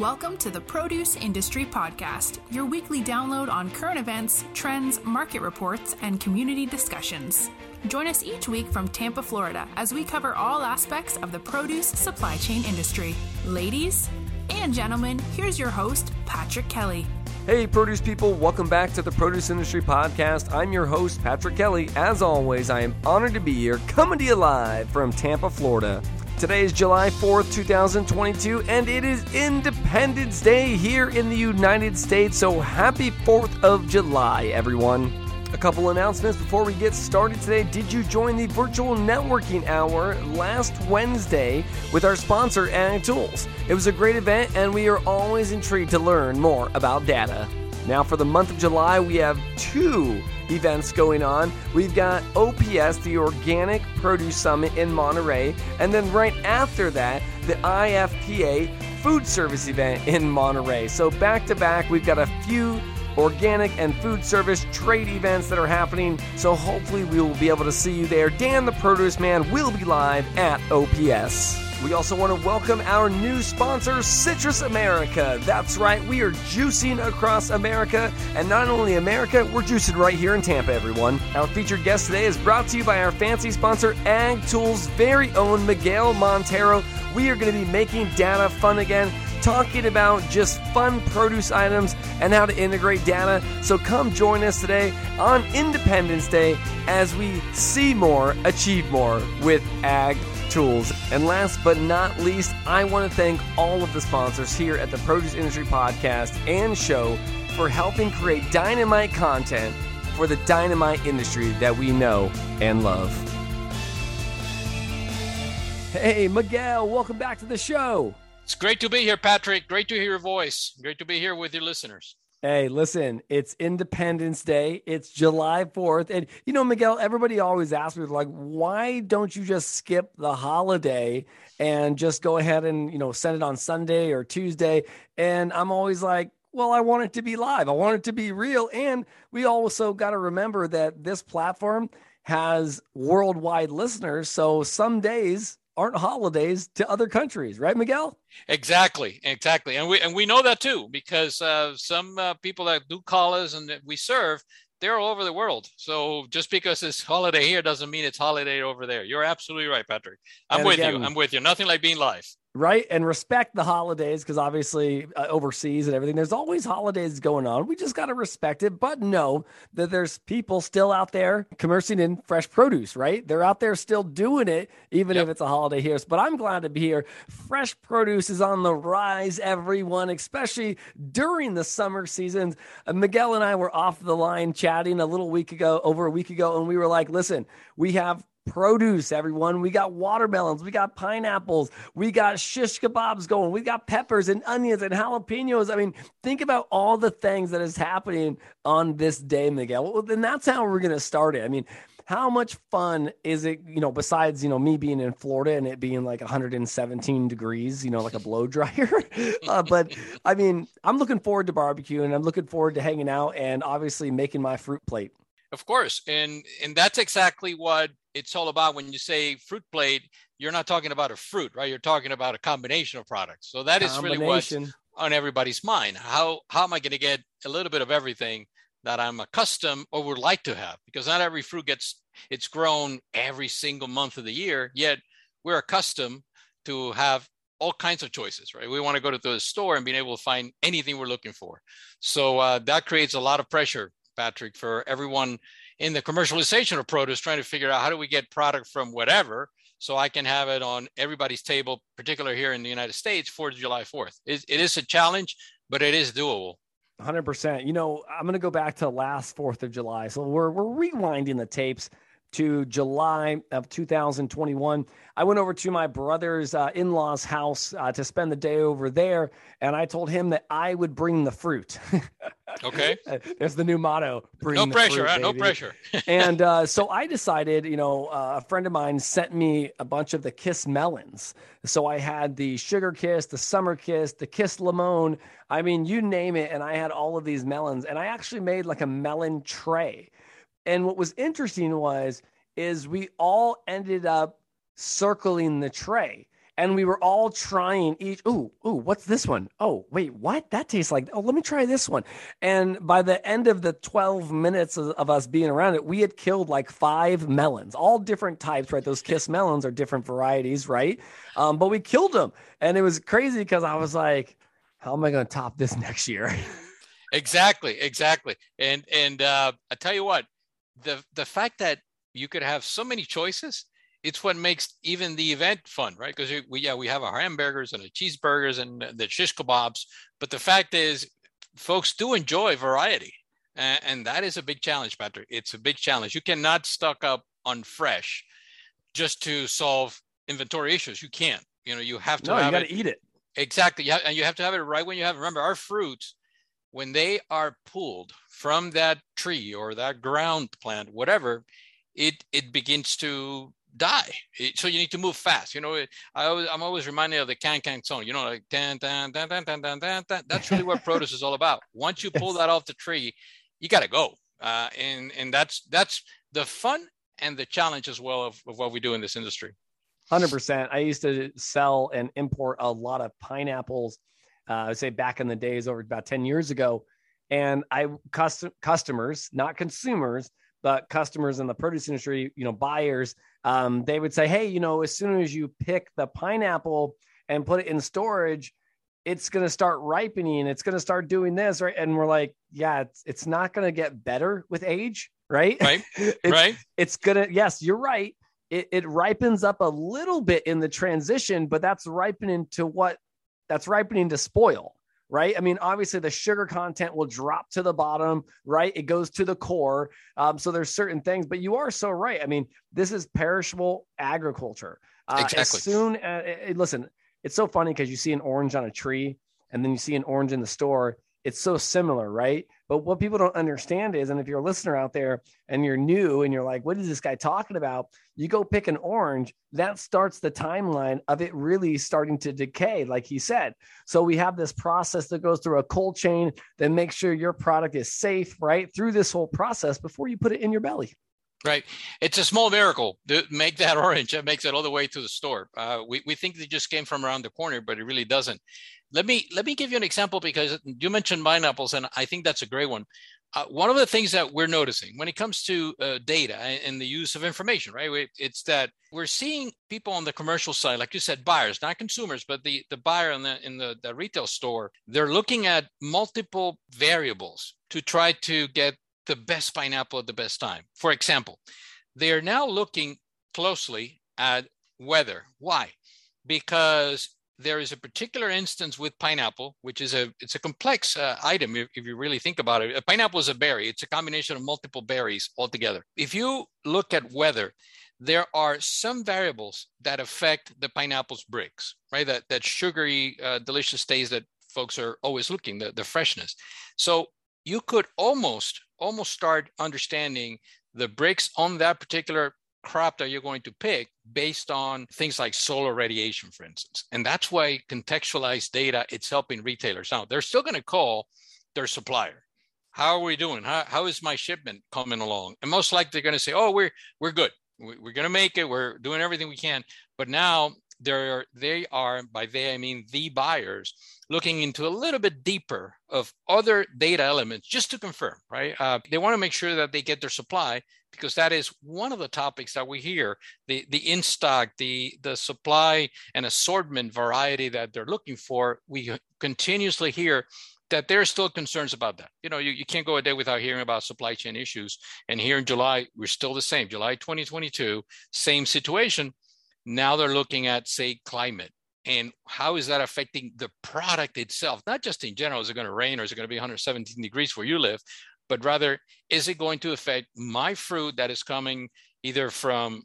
Welcome to the Produce Industry Podcast, your weekly download on current events, trends, market reports, and community discussions. Join us each week from Tampa, Florida, as we cover all aspects of the produce supply chain industry. Ladies and gentlemen, here's your host, Patrick Kelly. Hey, produce people, welcome back to the Produce Industry Podcast. I'm your host, Patrick Kelly. As always, I am honored to be here, coming to you live from Tampa, Florida. Today is July 4th, 2022, and it is Independence Day here in the United States. So happy 4th of July, everyone. A couple announcements before we get started today. Did you join the virtual networking hour last Wednesday with our sponsor, Ag Tools? It was a great event, and we are always intrigued to learn more about data. Now, for the month of July, we have two events going on. We've got OPS, the Organic Produce Summit in Monterey, and then right after that, the IFPA Food Service event in Monterey. So, back to back, we've got a few organic and food service trade events that are happening. So, hopefully, we will be able to see you there. Dan the Produce Man will be live at OPS. We also want to welcome our new sponsor, Citrus America. That's right, we are juicing across America, and not only America, we're juicing right here in Tampa, everyone. Our featured guest today is brought to you by our fancy sponsor, Ag Tools' very own Miguel Montero. We are going to be making data fun again talking about just fun produce items and how to integrate data. So come join us today on Independence Day as we see more, achieve more with Ag tools. And last but not least, I want to thank all of the sponsors here at the Produce Industry Podcast and show for helping create dynamite content for the dynamite industry that we know and love. Hey, Miguel, welcome back to the show. It's great to be here, Patrick. Great to hear your voice. Great to be here with your listeners. Hey, listen, it's Independence Day. It's July 4th. And, you know, Miguel, everybody always asks me, like, why don't you just skip the holiday and just go ahead and, you know, send it on Sunday or Tuesday? And I'm always like, well, I want it to be live. I want it to be real. And we also got to remember that this platform has worldwide listeners. So some days aren't holidays to other countries, right, Miguel? Exactly, exactly, and we and we know that too because uh, some uh, people that do call us and that we serve, they're all over the world. So just because it's holiday here doesn't mean it's holiday over there. You're absolutely right, Patrick. I'm and with again, you. I'm with you. Nothing like being live right? And respect the holidays because obviously uh, overseas and everything there's always holidays going on. We just got to respect it but know that there's people still out there commercing in fresh produce right? They're out there still doing it even yep. if it's a holiday here. But i'm glad to be here. Fresh produce is on the rise everyone especially during the summer seasons. Uh, miguel and i were off the line chatting a little week ago over a week ago and we were like listen we have produce, everyone. We got watermelons, we got pineapples, we got shish kebabs going, we got peppers and onions and jalapenos. I mean, think about all the things that is happening on this day, Miguel. Well, then that's how we're going to start it. I mean, how much fun is it, you know, besides, you know, me being in Florida and it being like 117 degrees, you know, like a blow dryer. uh, but I mean, I'm looking forward to barbecue and I'm looking forward to hanging out and obviously making my fruit plate. Of course. And and that's exactly what it's all about when you say fruit plate you're not talking about a fruit right? You're talking about a combination of products. So that is really what's on everybody's mind. How how am i going to get a little bit of everything that i'm accustomed or would like to have? Because not every fruit gets it's grown every single month of the year yet we're accustomed to have all kinds of choices right? We want to go to the store and being able to find anything we're looking for. So uh, that creates a lot of pressure patrick for everyone in the commercialization of produce, trying to figure out how do we get product from whatever so I can have it on everybody's table, particularly here in the United States for July 4th. It, it is a challenge, but it is doable. 100%. You know, I'm going to go back to last 4th of July. So we're, we're rewinding the tapes to July of 2021. I went over to my brother's uh, in law's house uh, to spend the day over there, and I told him that I would bring the fruit. okay. There's the new motto. no pressure. Fruit, no pressure. and uh, so I decided, you know, uh, a friend of mine sent me a bunch of the Kiss melons. So I had the Sugar Kiss, the Summer Kiss, the Kiss Limon. I mean, you name it. And I had all of these melons. And I actually made like a melon tray. And what was interesting was, is we all ended up circling the tray. and we were all trying each ooh ooh what's this one? Oh wait what? That tastes like oh let me try this one. And by the end of the 12 minutes of, of, us being around it we had killed like five melons all different types right? Those kiss melons are different varieties right? Um, but we killed them and it was crazy because i was like how am i going to top this next year? Exactly exactly. And and uh, i tell you what the the fact that you could have so many choices it's what makes even the event fun, right? Because we yeah we have our hamburgers and the cheeseburgers and the shish kebabs, but the fact is, folks do enjoy variety, and, and that is a big challenge, Patrick. It's a big challenge. You cannot stock up on fresh just to solve inventory issues. You can't. You know, you have to. No, you got to eat it. Exactly. Yeah, and you have to have it right when you have. It. Remember, our fruits, when they are pulled from that tree or that ground plant, whatever, it it begins to die. So you need to move fast. You know, I always, I'm always reminded of the can can song. You know, like dan dan dan dan dan dan dan. dan. That's really what produce is all about. Once you pull yes. that off the tree, you got to go. Uh, and and that's that's the fun and the challenge as well of, of what we do in this industry. Hundred percent. I used to sell and import a lot of pineapples. Uh, I would say back in the days, over about ten years ago, and I custom customers, not consumers, but customers in the produce industry, you know, buyers um, they would say, hey, you know, as soon as you pick the pineapple and put it in storage, it's going to start ripening. It's going to start doing this, right? And we're like, yeah, it's it's not going to get better with age, right? Right. it's, right. It's gonna. Yes, you're right. It, it ripens up a little bit in the transition, but that's ripening to what? That's ripening to spoil right? I mean, obviously the sugar content will drop to the bottom, right? It goes to the core. Um, so there's certain things, but you are so right. I mean, this is perishable agriculture. Uh, exactly. As soon as, listen, it's so funny because you see an orange on a tree and then you see an orange in the store it's so similar, right? But what people don't understand is, and if you're a listener out there and you're new and you're like, what is this guy talking about? You go pick an orange, that starts the timeline of it really starting to decay, like he said. So we have this process that goes through a cold chain that makes sure your product is safe, right? Through this whole process before you put it in your belly. Right. It's a small miracle to make that orange. It makes it all the way to the store. Uh, we, we think they just came from around the corner, but it really doesn't. Let me let me give you an example because you mentioned pineapples, and I think that's a great one. Uh, one of the things that we're noticing when it comes to uh, data and the use of information, right? It's that we're seeing people on the commercial side, like you said, buyers, not consumers, but the the buyer in the in the, the retail store. They're looking at multiple variables to try to get the best pineapple at the best time. For example, they are now looking closely at weather. Why? Because there is a particular instance with pineapple, which is a it's a complex uh, item if, if, you really think about it. A pineapple is a berry; it's a combination of multiple berries altogether. If you look at weather, there are some variables that affect the pineapple's Brix, right? That that sugary, uh, delicious taste that folks are always looking, the, the freshness. So you could almost almost start understanding the Brix on that particular crop that you're going to pick based on things like solar radiation for instance. And that's why contextualized data it's helping retailers. Out they're still going to call their supplier. How are we doing? How, how is my shipment coming along? And most likely they're going to say oh we're we're good. We're going to make it. We're doing everything we can. But now they're they are by they i mean the buyers looking into a little bit deeper of other data elements just to confirm, right? Uh, they want to make sure that they get their supply because that is one of the topics that we hear the the in stock the the supply and assortment variety that they're looking for. We continuously hear that there are still concerns about that. You know you, you can't go a day without hearing about supply chain issues. And here in july we're still the same july 2022 same situation. Now they're looking at say climate and how is that affecting the product itself? Not just in general is it going to rain or is it going to be 117 degrees where you live but rather is it going to affect my fruit that is coming either from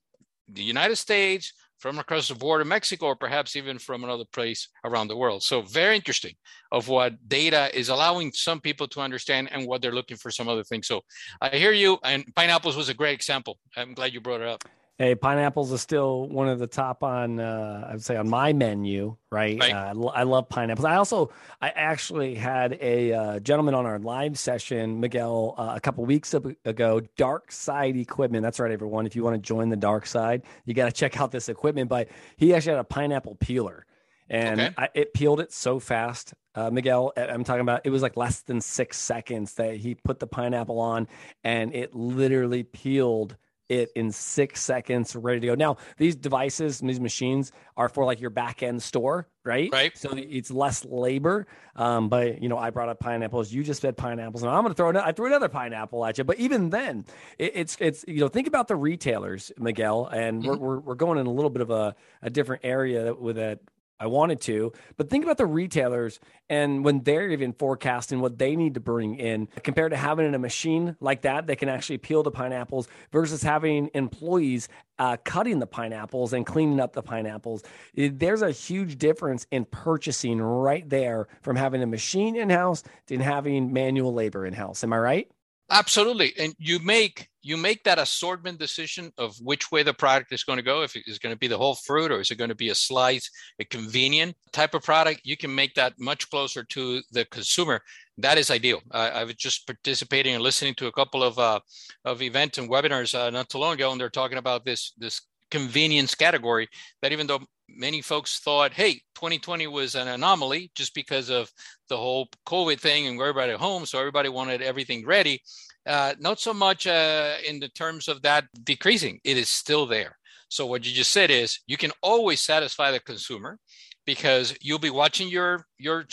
the united states from across the border mexico or perhaps even from another place around the world? So very interesting of what data is allowing some people to understand and what they're looking for some other things. So i hear you and pineapples was a great example. I'm glad you brought it up Hey, pineapples is still one of the top on, uh, I'd say, on my menu. Right, right. Uh, I love pineapples. I also, I actually had a uh, gentleman on our live session, Miguel, uh, a couple weeks ago. Dark Side Equipment. That's right, everyone. If you want to join the dark side, you got to check out this equipment. But he actually had a pineapple peeler, and okay. I, it peeled it so fast. Uh, Miguel, I'm talking about it was like less than six seconds that he put the pineapple on, and it literally peeled it in six seconds, ready to go. Now, these devices, these machines are for like your back end store, right? Right. So it's less labor. Um, but you know, I brought up pineapples. You just fed pineapples, and I'm going to throw. I threw another pineapple at you. But even then, it, it's it's you know, think about the retailers, Miguel, and mm-hmm. we're, we're we're going in a little bit of a a different area with a I wanted to, but think about the retailers and when they're even forecasting what they need to bring in compared to having a machine like that that can actually peel the pineapples versus having employees uh, cutting the pineapples and cleaning up the pineapples. There's a huge difference in purchasing right there from having a machine in house to having manual labor in house. Am I right? Absolutely, and you make you make that assortment decision of which way the product is going to go. If it is going to be the whole fruit or is it going to be a slice, a convenient type of product, you can make that much closer to the consumer. That is ideal. I, I was just participating and listening to a couple of uh, of events and webinars uh, not too long ago, and they're talking about this this convenience category. That even though many folks thought, hey, 2020 was an anomaly just because of the whole COVID thing and everybody at home. So everybody wanted everything ready. Uh, not so much uh, in the terms of that decreasing, it is still there. So what you just said is you can always satisfy the consumer because you'll be watching your your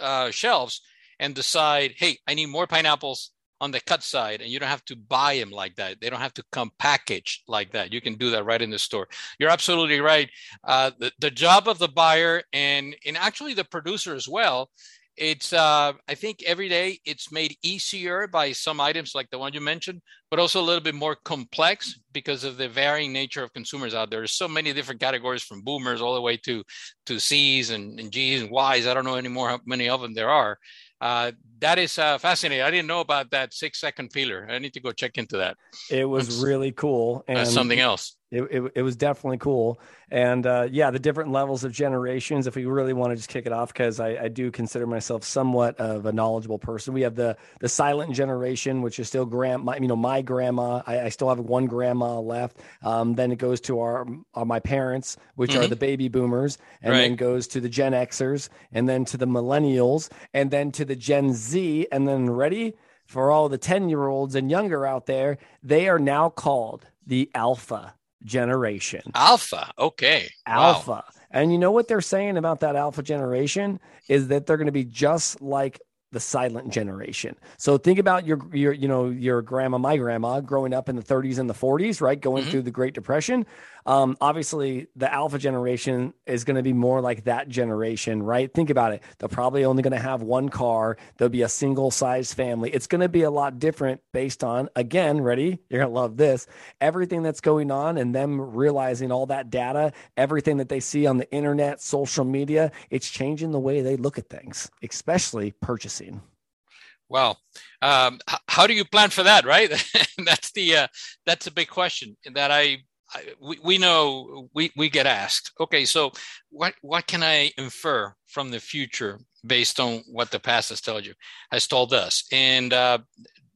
uh, shelves and decide, hey, I need more pineapples on the cut side and you don't have to buy them like that. They don't have to come packaged like that. You can do that right in the store. You're absolutely right. Uh, the, the job of the buyer and and actually the producer as well it's uh, i think every day it's made easier by some items like the one you mentioned but also a little bit more complex because of the varying nature of consumers out there there's so many different categories from boomers all the way to to c's and, and g's and y's i don't know anymore how many of them there are uh, that is uh, fascinating. I didn't know about that six second peeler. I need to go check into that. It was That's, really cool. And something else. It, it, it, was definitely cool. And uh, yeah, the different levels of generations, if we really want to just kick it off, because I, I, do consider myself somewhat of a knowledgeable person. We have the the silent generation, which is still grand, my, you know, my grandma. I, I still have one grandma left. Um, then it goes to our, our my parents, which mm-hmm. are the baby boomers, and right. then goes to the Gen Xers, and then to the millennials, and then to the Gen Z, and then ready for all the 10 year olds and younger out there, they are now called the alpha generation. Alpha. Okay. Alpha. Wow. And you know what they're saying about that alpha generation is that they're going to be just like the silent generation. So think about your your you know your grandma, my grandma, growing up in the 30s and the 40s, right, going mm-hmm. through the Great Depression. Um, obviously, the alpha generation is going to be more like that generation, right? Think about it. They're probably only going to have one car. There'll be a single size family. It's going to be a lot different based on, again, ready? You're going to love this. Everything that's going on and them realizing all that data, everything that they see on the internet, social media, it's changing the way they look at things, especially purchasing. Well, um, how do you plan for that? Right, that's the uh, that's a big question that I we, we know we, we get asked. Okay so what what can i infer from the future based on what the past has told you has told us? And uh,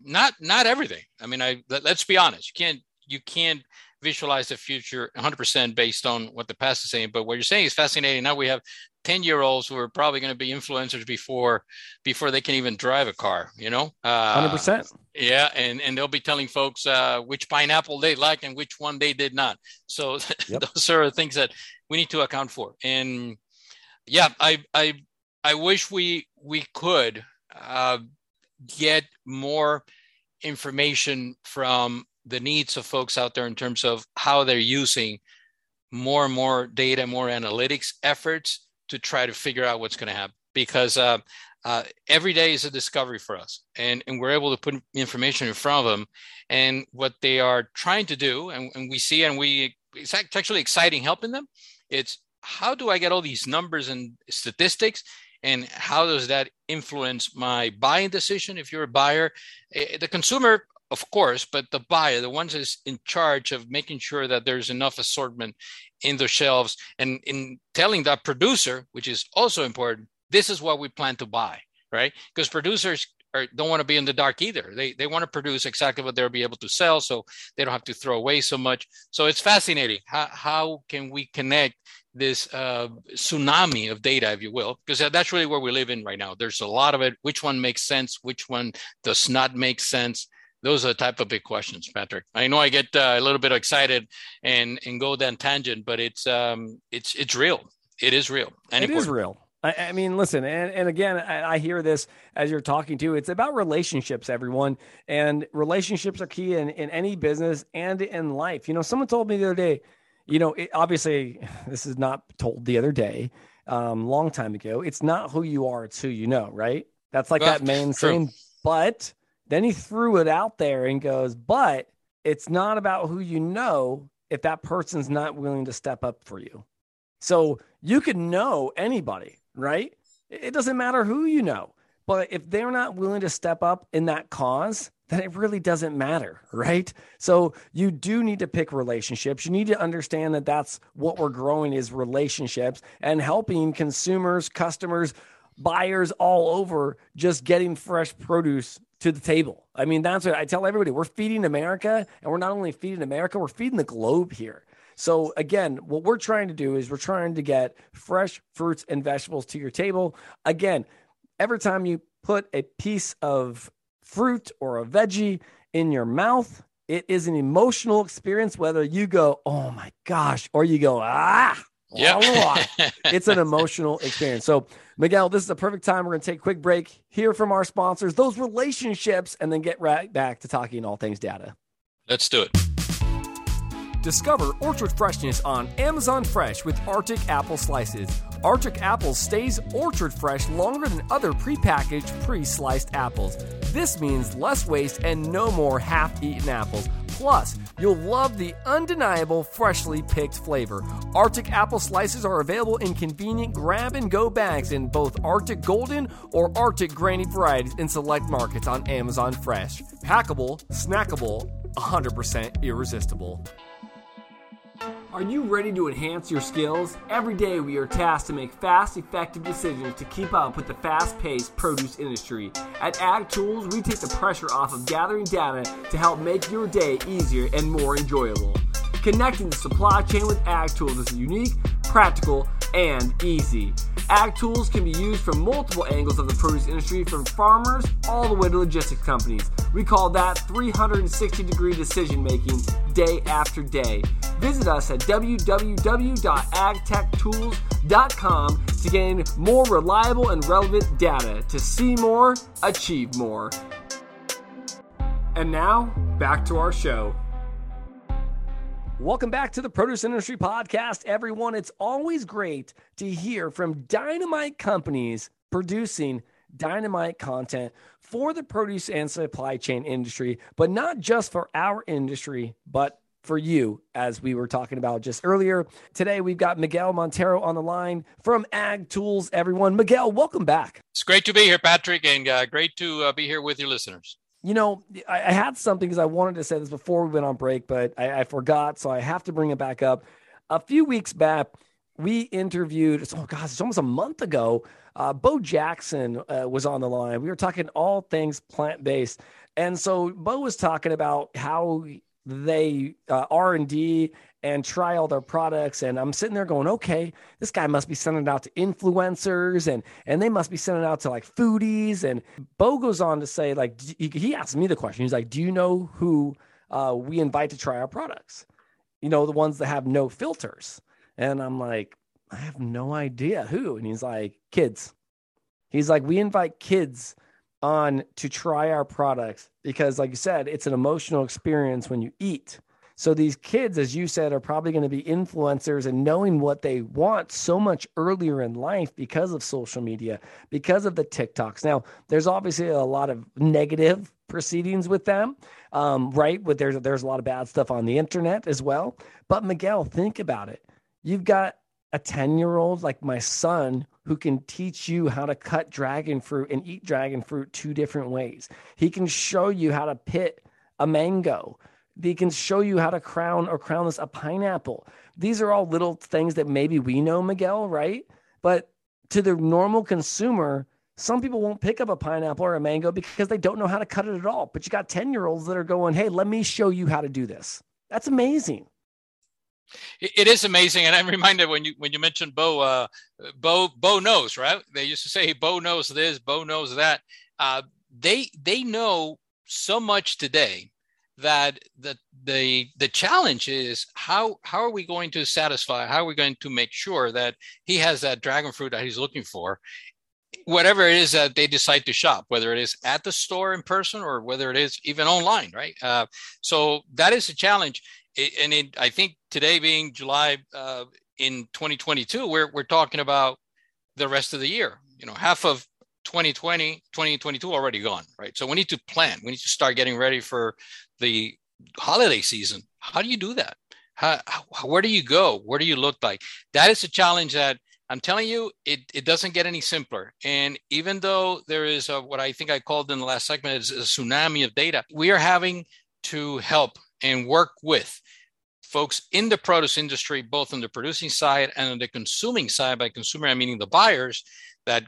not not everything. I mean i let, us be honest. You can't you can't visualize the future 100% based on what the past is saying but what you're saying is fascinating. Now we have 10 year olds who are probably going to be influencers before before they can even drive a car you know? Uh, 100% yeah and and they'll be telling folks uh, which pineapple they like and which one they did not. So yep. those are things that we need to account for. And yeah i i i wish we we could uh, get more information from the needs of folks out there in terms of how they're using more and more data more analytics efforts to try to figure out what's going to happen because uh, uh, every day is a discovery for us and, and we're able to put information in front of them and what they are trying to do and, and we see and we it's actually exciting helping them. It's how do i get all these numbers and statistics and how does that influence my buying decision? If you're a buyer eh, the consumer of course, but the buyer, the ones that's in charge of making sure that there's enough assortment in the shelves and in telling that producer, which is also important, this is what we plan to buy, right? Because producers are, don't want to be in the dark either. They they want to produce exactly what they'll be able to sell, so they don't have to throw away so much. So it's fascinating. How how can we connect this uh, tsunami of data, if you will, because that's really where we live in right now. There's a lot of it. Which one makes sense? Which one does not make sense? Those are the type of big questions, Patrick. I know I get uh, a little bit excited and and go down tangent, but it's um it's it's real. It is real. And it is real. I, I, mean, listen, and, and again, I, I, hear this as you're talking to. It's about relationships, everyone, and relationships are key in, in any business and in life. You know, someone told me the other day, you know, it, obviously, this is not told the other day, um, long time ago. It's not who you are; it's who you know, right? That's like well, that main saying. But then he threw it out there and goes, "But it's not about who you know if that person's not willing to step up for you." So you can know anybody, right? It doesn't matter who you know. But if they're not willing to step up in that cause, then it really doesn't matter, right? So you do need to pick relationships. You need to understand that that's what we're growing is relationships and helping consumers, customers, buyers all over just getting fresh produce to the table. I mean, that's what I tell everybody. We're feeding America, and we're not only feeding America, we're feeding the globe here. So again, what we're trying to do is we're trying to get fresh fruits and vegetables to your table. Again, every time you put a piece of fruit or a veggie in your mouth, it is an emotional experience, whether you go, oh my gosh, or you go, ah. Yeah. it's an emotional experience. So, Miguel, this is a perfect time. We're going to take a quick break, hear from our sponsors, those relationships, and then get right back to talking all things data. Let's do it. Discover orchard freshness on Amazon Fresh with Arctic apple slices. Arctic apples stays orchard fresh longer than other prepackaged, pre-sliced apples. This means less waste and no more half-eaten apples. Plus, you'll love the undeniable freshly picked flavor. Arctic apple slices are available in convenient grab and go bags in both Arctic Golden or Arctic Granny varieties in select markets on Amazon Fresh. Packable, snackable, 100% irresistible. Are you ready to enhance your skills? Every day we are tasked to make fast, effective decisions to keep up with the fast paced produce industry. At Ag Tools, we take the pressure off of gathering data to help make your day easier and more enjoyable. Connecting the supply chain with Ag Tools is unique, practical, and easy. Ag tools can be used from multiple angles of the produce industry, from farmers all the way to logistics companies. We call that 360 degree decision making day after day. Visit us at www.agtechtools.com to gain more reliable and relevant data to see more, achieve more. And now, back to our show. Welcome back to the Produce Industry Podcast, everyone. It's always great to hear from dynamite companies producing dynamite content for the produce and supply chain industry, but not just for our industry, but for you, as we were talking about just earlier. Today, we've got Miguel Montero on the line from Ag Tools, everyone. Miguel, welcome back. It's great to be here, Patrick, and uh, great to uh, be here with your listeners. You know, I, I had something because I wanted to say this before we went on break, but I, I forgot, so I have to bring it back up. A few weeks back, we interviewed, oh gosh, it's almost a month ago. Uh, Bo Jackson uh, was on the line. We were talking all things plant based, and so Bo was talking about how they uh, R and D and try all their products. And I'm sitting there going, okay, this guy must be sending it out to influencers and and they must be sending it out to like foodies. And Bo goes on to say, like, he asked me the question. He's like, do you know who uh, we invite to try our products? You know, the ones that have no filters. And I'm like, I have no idea who. And he's like, kids. He's like, we invite kids on to try our products because, like you said, it's an emotional experience when you eat. So these kids, as you said, are probably going to be influencers and knowing what they want so much earlier in life because of social media, because of the TikToks. Now, there's obviously a lot of negative proceedings with them, um, right? But there's there's a lot of bad stuff on the internet as well. But Miguel, think about it. You've got a 10 year old like my son who can teach you how to cut dragon fruit and eat dragon fruit two different ways. He can show you how to pit a mango. He can show you how to crown or crownless a pineapple. These are all little things that maybe we know, Miguel, right? But to the normal consumer, some people won't pick up a pineapple or a mango because they don't know how to cut it at all. But you got 10 year olds that are going, hey, let me show you how to do this. That's amazing. It is amazing, and I'm reminded when you when you mentioned Bo, uh, Bo Bo knows, right? They used to say Bo knows this, Bo knows that. Uh, they they know so much today that the the the challenge is how how are we going to satisfy how are we going to make sure that he has that dragon fruit that he's looking for whatever it is that they decide to shop whether it is at the store in person or whether it is even online right uh, so that is a challenge and it, i think today being july uh, in 2022 we're, we're talking about the rest of the year. You know half of 2020 2022 already gone right? So we need to plan. We need to start getting ready for the holiday season. How do you do that? How, where do you go? Where do you look like? That is a challenge that i'm telling you it, it doesn't get any simpler. And even though there is a, what i think i called in the last segment is a tsunami of data we are having to help and work with folks in the produce industry both on the producing side and on the consuming side by consumer i meaning the buyers that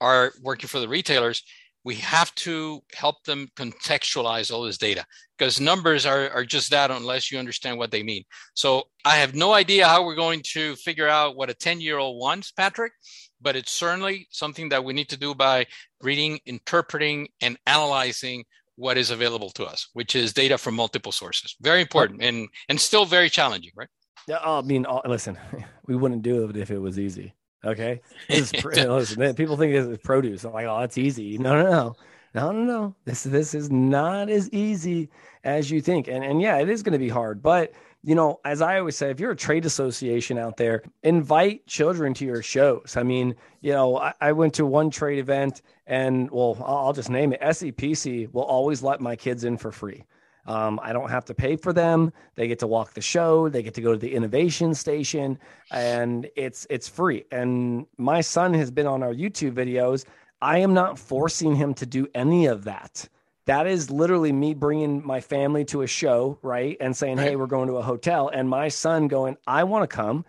are working for the retailers, we have to help them contextualize all this data because numbers are, are just that unless you understand what they mean. So I have no idea how we're going to figure out what a 10 year old wants, Patrick, but it's certainly something that we need to do by reading, interpreting, and analyzing what is available to us, which is data from multiple sources. Very important and, and still very challenging, right? Yeah, I mean, uh, listen, we wouldn't do it if it was easy. Okay. This is, listen, people think this is produce. I'm like, oh, it's easy. No, no, no. No, no, no. This this is not as easy as you think. And and yeah, it is going to be hard. But you know, as I always say, if you're a trade association out there, invite children to your shows. I mean, you know, I, I went to one trade event and well, I'll, I'll just name it. SEPC will always let my kids in for free. Um, I don't have to pay for them. They get to walk the show. They get to go to the innovation station, and it's it's free. And my son has been on our YouTube videos. I am not forcing him to do any of that. That is literally me bringing my family to a show, right? And saying, "Hey, we're going to a hotel," and my son going, "I want to come."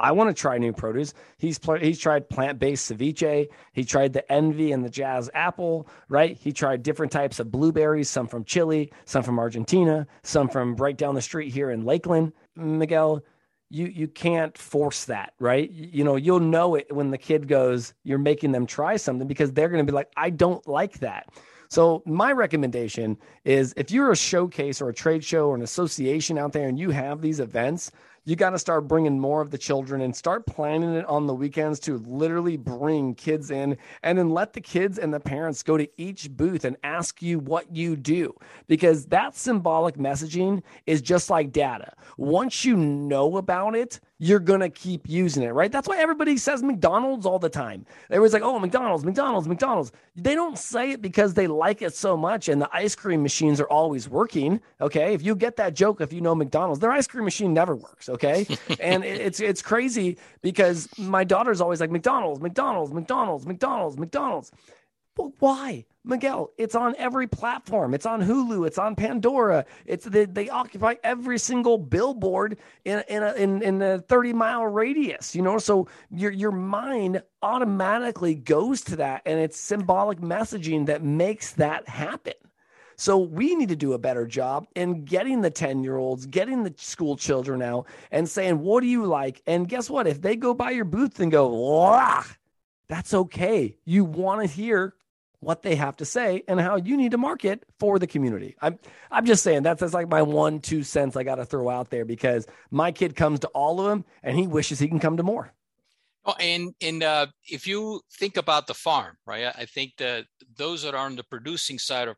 I want to try new produce. He's pl- he's tried plant based ceviche. He tried the envy and the jazz apple, right? He tried different types of blueberries, some from Chile, some from Argentina, some from right down the street here in Lakeland. Miguel, you you can't force that, right? You know, you'll know it when the kid goes, you're making them try something because they're going to be like, I don't like that. So my recommendation is if you're a showcase or a trade show or an association out there and you have these events, you got to start bringing more of the children and start planning it on the weekends to literally bring kids in and then let the kids and the parents go to each booth and ask you what you do because that symbolic messaging is just like data. Once you know about it, you're going to keep using it, right? That's why everybody says McDonald's all the time. Everybody's like, oh, McDonald's, McDonald's, McDonald's. They don't say it because they like it so much and the ice cream machines are always working. Okay. If you get that joke, if you know McDonald's, their ice cream machine never works. Okay. and it's, it's crazy because my daughter's always like, McDonald's, McDonald's, McDonald's, McDonald's, McDonald's. But why? Miguel, it's on every platform. It's on Hulu. It's on Pandora. It's they, they occupy every single billboard in in a, in in a thirty mile radius. You know, so your your mind automatically goes to that, and it's symbolic messaging that makes that happen. So we need to do a better job in getting the 10 year olds, getting the school children out and saying, what do you like? And guess what? If they go by your booth and go, that's okay. You want to hear what they have to say and how you need to market for the community. I'm I'm just saying that's, that's like my one two cents I got to throw out there because my kid comes to all of them and he wishes he can come to more. Oh, and and uh, if you think about the farm, right? I think that those that are on the producing side of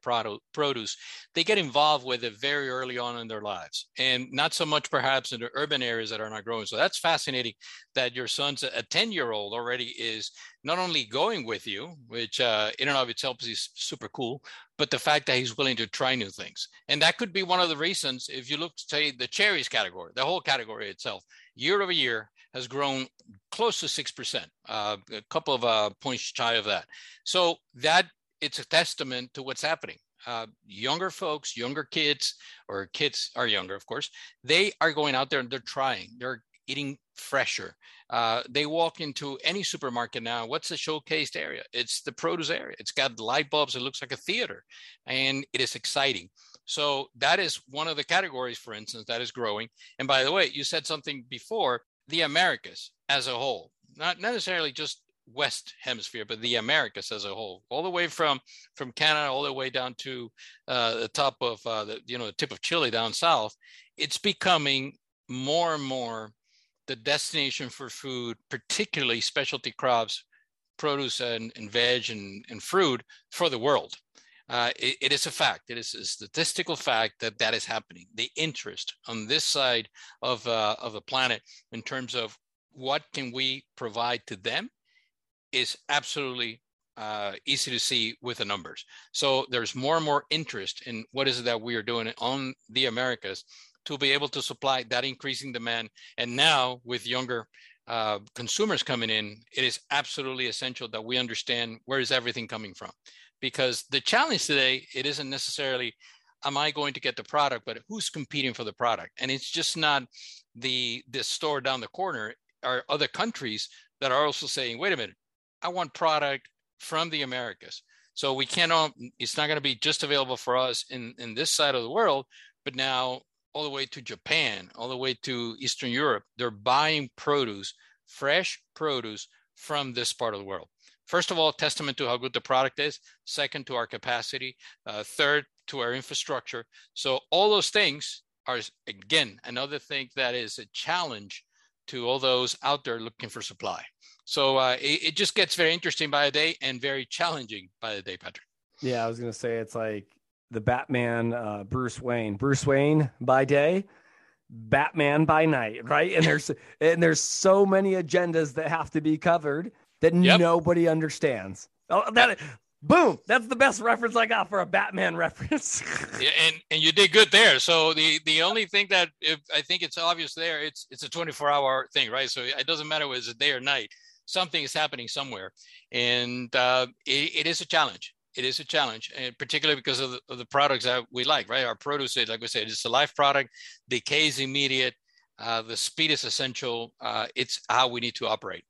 produce, they get involved with it very early on in their lives, and not so much perhaps in the urban areas that are not growing. So that's fascinating that your son's a ten-year-old already is not only going with you, which uh, in and of itself is super cool, but the fact that he's willing to try new things, and that could be one of the reasons. If you look, say, the cherries category, the whole category itself, year over year has grown close to 6%, uh, a couple of uh, points shy of that. So that it's a testament to what's happening. uh, younger folks, younger kids, or kids are younger, of course, they are going out there and they're trying. They're eating fresher. Uh, they walk into any supermarket now. What's the showcased area? It's the produce area. It's got light bulbs. It looks like a theater, and it is exciting. So that is one of the categories, for instance, that is growing. And by the way, you said something before: the Americas as a whole, not necessarily just West Hemisphere, but the Americas as a whole, all the way from from Canada all the way down to uh, the top of uh, the you know the tip of Chile down south. It's becoming more and more the destination for food, particularly specialty crops, produce and, and veg and, and fruit for the world. Uh, it, it is a fact. It is a statistical fact that that is happening. The interest on this side of uh, of the planet in terms of what can we provide to them is absolutely uh, easy to see with the numbers. So there's more and more interest in what is it that we are doing on the Americas to be able to supply that increasing demand. And now with younger uh, consumers coming in, it is absolutely essential that we understand where is everything coming from. Because the challenge today, it isn't necessarily am I going to get the product, but who's competing for the product? And it's just not the the store down the corner or other countries that are also saying, wait a minute, I want product from the Americas. So we cannot, it's not going to be just available for us in, in this side of the world, but now all the way to Japan, all the way to Eastern Europe, they're buying produce, fresh produce from this part of the world. First of all, testament to how good the product is. Second, to our capacity. Uh, third, to our infrastructure. So all those things are, again, another thing that is a challenge to all those out there looking for supply. So uh, it, it, just gets very interesting by the day and very challenging by the day, Patrick. Yeah, I was gonna say it's like the Batman, uh, Bruce Wayne, Bruce Wayne by day, Batman by night, right? And there's and there's so many agendas that have to be covered that yep. nobody understands. Oh, that boom, that's the best reference I got for a Batman reference. yeah, and and you did good there. So the the only thing that if I think it's obvious there, it's it's a 24 hour thing, right? So it doesn't matter whether it's a day or night something is happening somewhere, and uh, it, it is a challenge. It is a challenge, and particularly because of the, of the, products that we like. Right, our produce, like we said, it's a life product. Decay is immediate. Uh, the speed is essential. Uh, it's how we need to operate.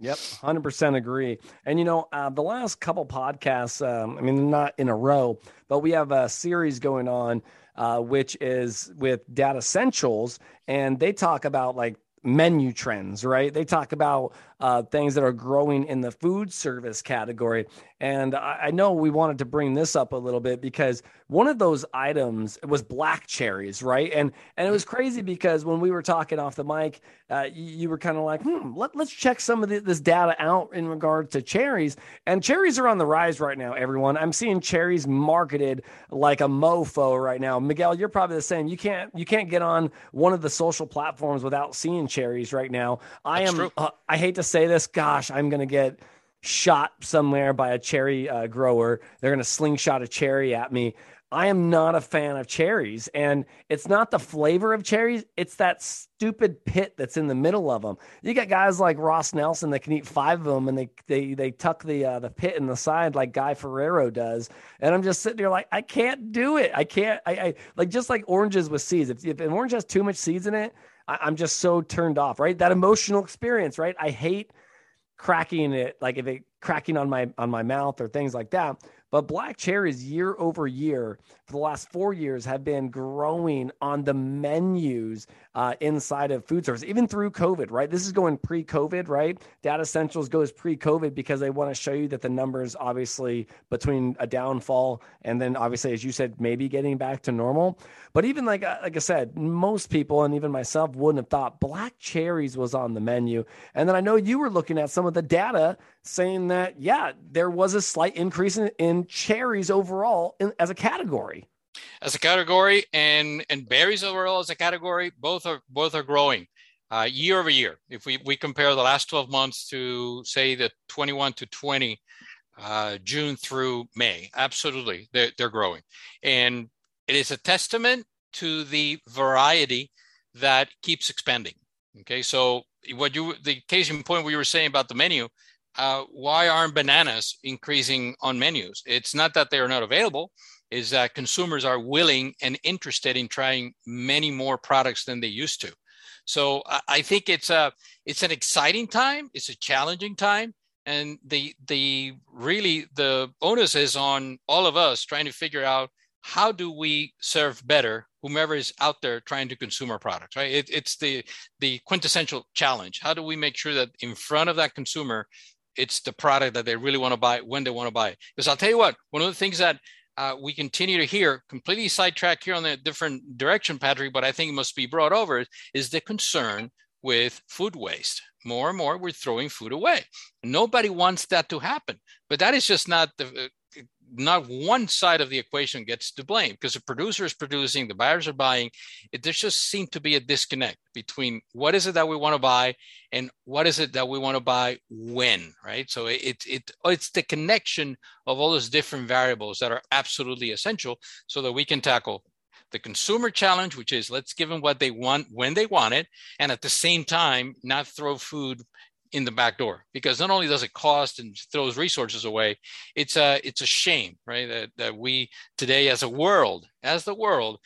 Yep, 100% agree. And you know, uh, the last couple podcasts, um, I mean, not in a row, but we have a series going on, uh, which is with Datassentials, and they talk about like menu trends, right? They talk about uh, things that are growing in the food service category. And I, I, know we wanted to bring this up a little bit because one of those items was black cherries, right? And and it was crazy because when we were talking off the mic, uh, you, you, were kind of like, hmm, let, let's check some of the, this data out in regard to cherries. And cherries are on the rise right now, everyone. I'm seeing cherries marketed like a mofo right now. Miguel, you're probably the same. You can't you can't get on one of the social platforms without seeing cherries right now. I That's am. Uh, I hate to say this, gosh, I'm going to get shot somewhere by a cherry uh, grower. They're going to slingshot a cherry at me. I am not a fan of cherries. And it's not the flavor of cherries, it's that stupid pit that's in the middle of them. You got guys like Ross Nelson that can eat five of them and they they, they tuck the uh, the pit in the side like Guy Ferrero does. And I'm just sitting there like, I can't do it. I can't, I, I like just like oranges with seeds. If, if an orange has too much seeds in it, I, I'm just so turned off, right? That emotional experience, right? I hate cracking it, like if it cracking on my on my mouth or things like that. But black cherries year over year for the last four years have been growing on the menus uh, inside of food service, even through COVID, right? This is going pre COVID, right? Datassentials goes pre COVID because they want to show you that the numbers, obviously, between a downfall and then obviously, as you said, maybe getting back to normal. But even like, uh, like I said, most people and even myself wouldn't have thought black cherries was on the menu. And then I know you were looking at some of the data saying that, yeah, there was a slight increase in, in cherries overall in, as a category. As a category and, and berries overall as a category, both are both are growing uh, year over year. If we, we compare the last 12 months to say the 21 to 20, uh, June through May, absolutely, they're, they're growing. And it is a testament to the variety that keeps expanding. Okay, so what you the case in point we were saying about the menu, uh, why aren't bananas increasing on menus? It's not that they are not available. is that consumers are willing and interested in trying many more products than they used to. So I think it's a it's an exciting time. It's a challenging time, and the the really the onus is on all of us trying to figure out how do we serve better whomever is out there trying to consume our products right it, it's the the quintessential challenge how do we make sure that in front of that consumer it's the product that they really want to buy when they want to buy it. Because i'll tell you what one of the things that uh, we continue to hear completely sidetracked here on the different direction patrick but i think it must be brought over is the concern with food waste. More and more we're throwing food away. Nobody wants that to happen. But that is just not the not one side of the equation gets to blame because the producer is producing, the buyers are buying. It, there just seems to be a disconnect between what is it that we want to buy and what is it that we want to buy when, right? So it, it it's the connection of all those different variables that are absolutely essential so that we can tackle the consumer challenge, which is let's give them what they want when they want it, and at the same time not throw food in the back door because not only does it cost and throws resources away it's a it's a shame right? That, that we today as a world as the world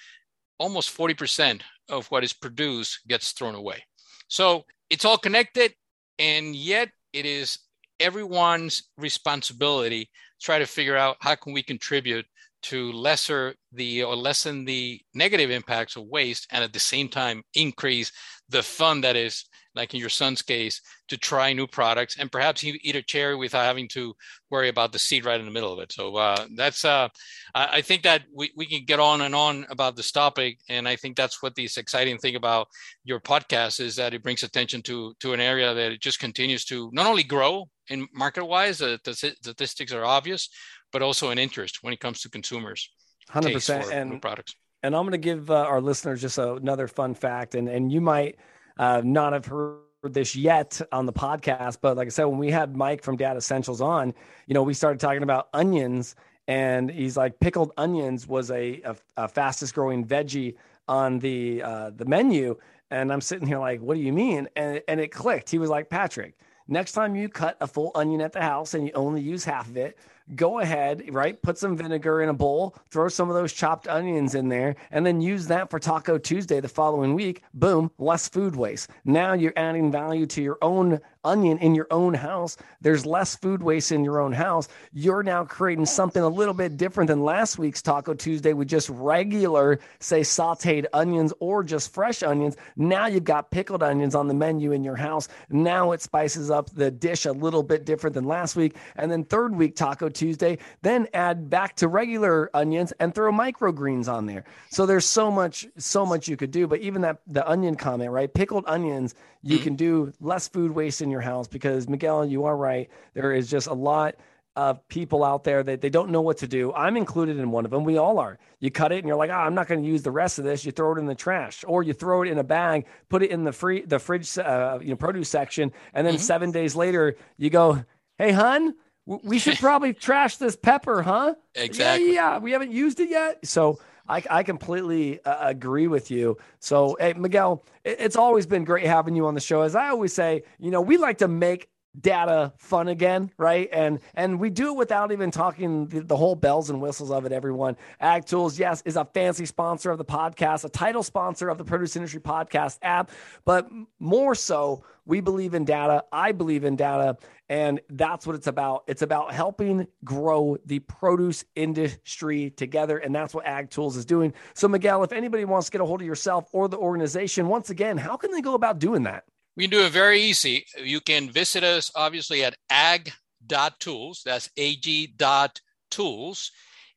almost 40% of what is produced gets thrown away. So it's all connected and yet it is everyone's responsibility to try to figure out how can we contribute to lesser the or lessen the negative impacts of waste and at the same time increase the fun that is like in your son's case, to try new products and perhaps eat a cherry without having to worry about the seed right in the middle of it. So uh, that's, uh, I think that we, we can get on and on about this topic. And I think that's what this exciting thing about your podcast is that it brings attention to, to an area that it just continues to not only grow in market wise, the, the statistics are obvious, but also an interest when it comes to consumers. 100% and products. And I'm going to give uh, our listeners just a, another fun fact, and and you might uh, not have heard this yet on the podcast, but like I said, when we had Mike from Datassentials on, you know, we started talking about onions, and he's like, pickled onions was a, a, a fastest growing veggie on the uh, the menu, and I'm sitting here like, what do you mean? And and it clicked. He was like, Patrick, next time you cut a full onion at the house and you only use half of it, go ahead, right? Put some vinegar in a bowl, throw some of those chopped onions in there, and then use that for Taco Tuesday the following week. Boom, less food waste. Now you're adding value to your own onion in your own house. There's less food waste in your own house. You're now creating something a little bit different than last week's Taco Tuesday with just regular, say, sauteed onions or just fresh onions. Now you've got pickled onions on the menu in your house. Now it spices up the dish a little bit different than last week. And then third week, Taco Tuesday, then add back to regular onions and throw microgreens on there. So there's so much, so much you could do. But even that, the onion comment, right? Pickled onions, you mm-hmm. can do less food waste in your house because Miguel, you are right. There is just a lot of people out there that they don't know what to do. I'm included in one of them. We all are. You cut it and you're like, oh, I'm not going to use the rest of this. You throw it in the trash or you throw it in a bag, put it in the free, the fridge, uh, you know, produce section. And then mm-hmm. seven days later you go, Hey, hun, we should probably trash this pepper, huh? Exactly. Yeah, yeah, we haven't used it yet. So I, I completely uh, agree with you. So, hey, Miguel, it, it's always been great having you on the show. As I always say, you know, we like to make data fun again right? And and we do it without even talking the, the, whole bells and whistles of it everyone. Ag tools yes is a fancy sponsor of the podcast a title sponsor of the produce industry podcast app but more so we believe in data i believe in data and that's what it's about. It's about helping grow the produce industry together and that's what ag tools is doing. So miguel if anybody wants to get a hold of yourself or the organization once again how can they go about doing that we can do it very easy. You can visit us obviously at ag.tools. That's ag.tools.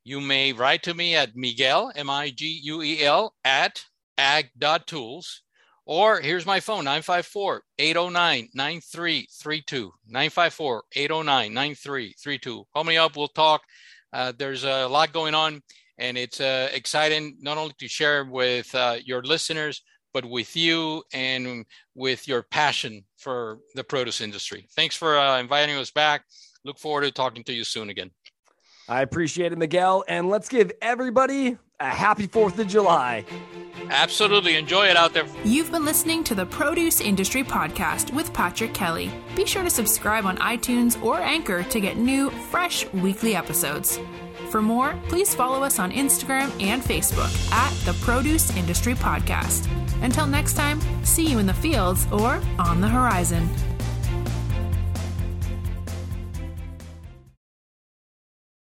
You may write to me at Miguel, M I G U E L, at ag.tools. Or here's my phone, 954 809 9332. 954 809 9332. Call me up, we'll talk. Uh, there's a lot going on, and it's uh, exciting not only to share with uh, your listeners, but with you and with your passion for the produce industry. Thanks for uh, inviting us back. Look forward to talking to you soon again. I appreciate it, Miguel. And let's give everybody a happy 4th of July. Absolutely. Enjoy it out there. You've been listening to the Produce Industry Podcast with Patrick Kelly. Be sure to subscribe on iTunes or Anchor to get new, fresh weekly episodes. For more, please follow us on Instagram and Facebook at the Produce Industry Podcast. Until next time, see you in the fields or on the horizon.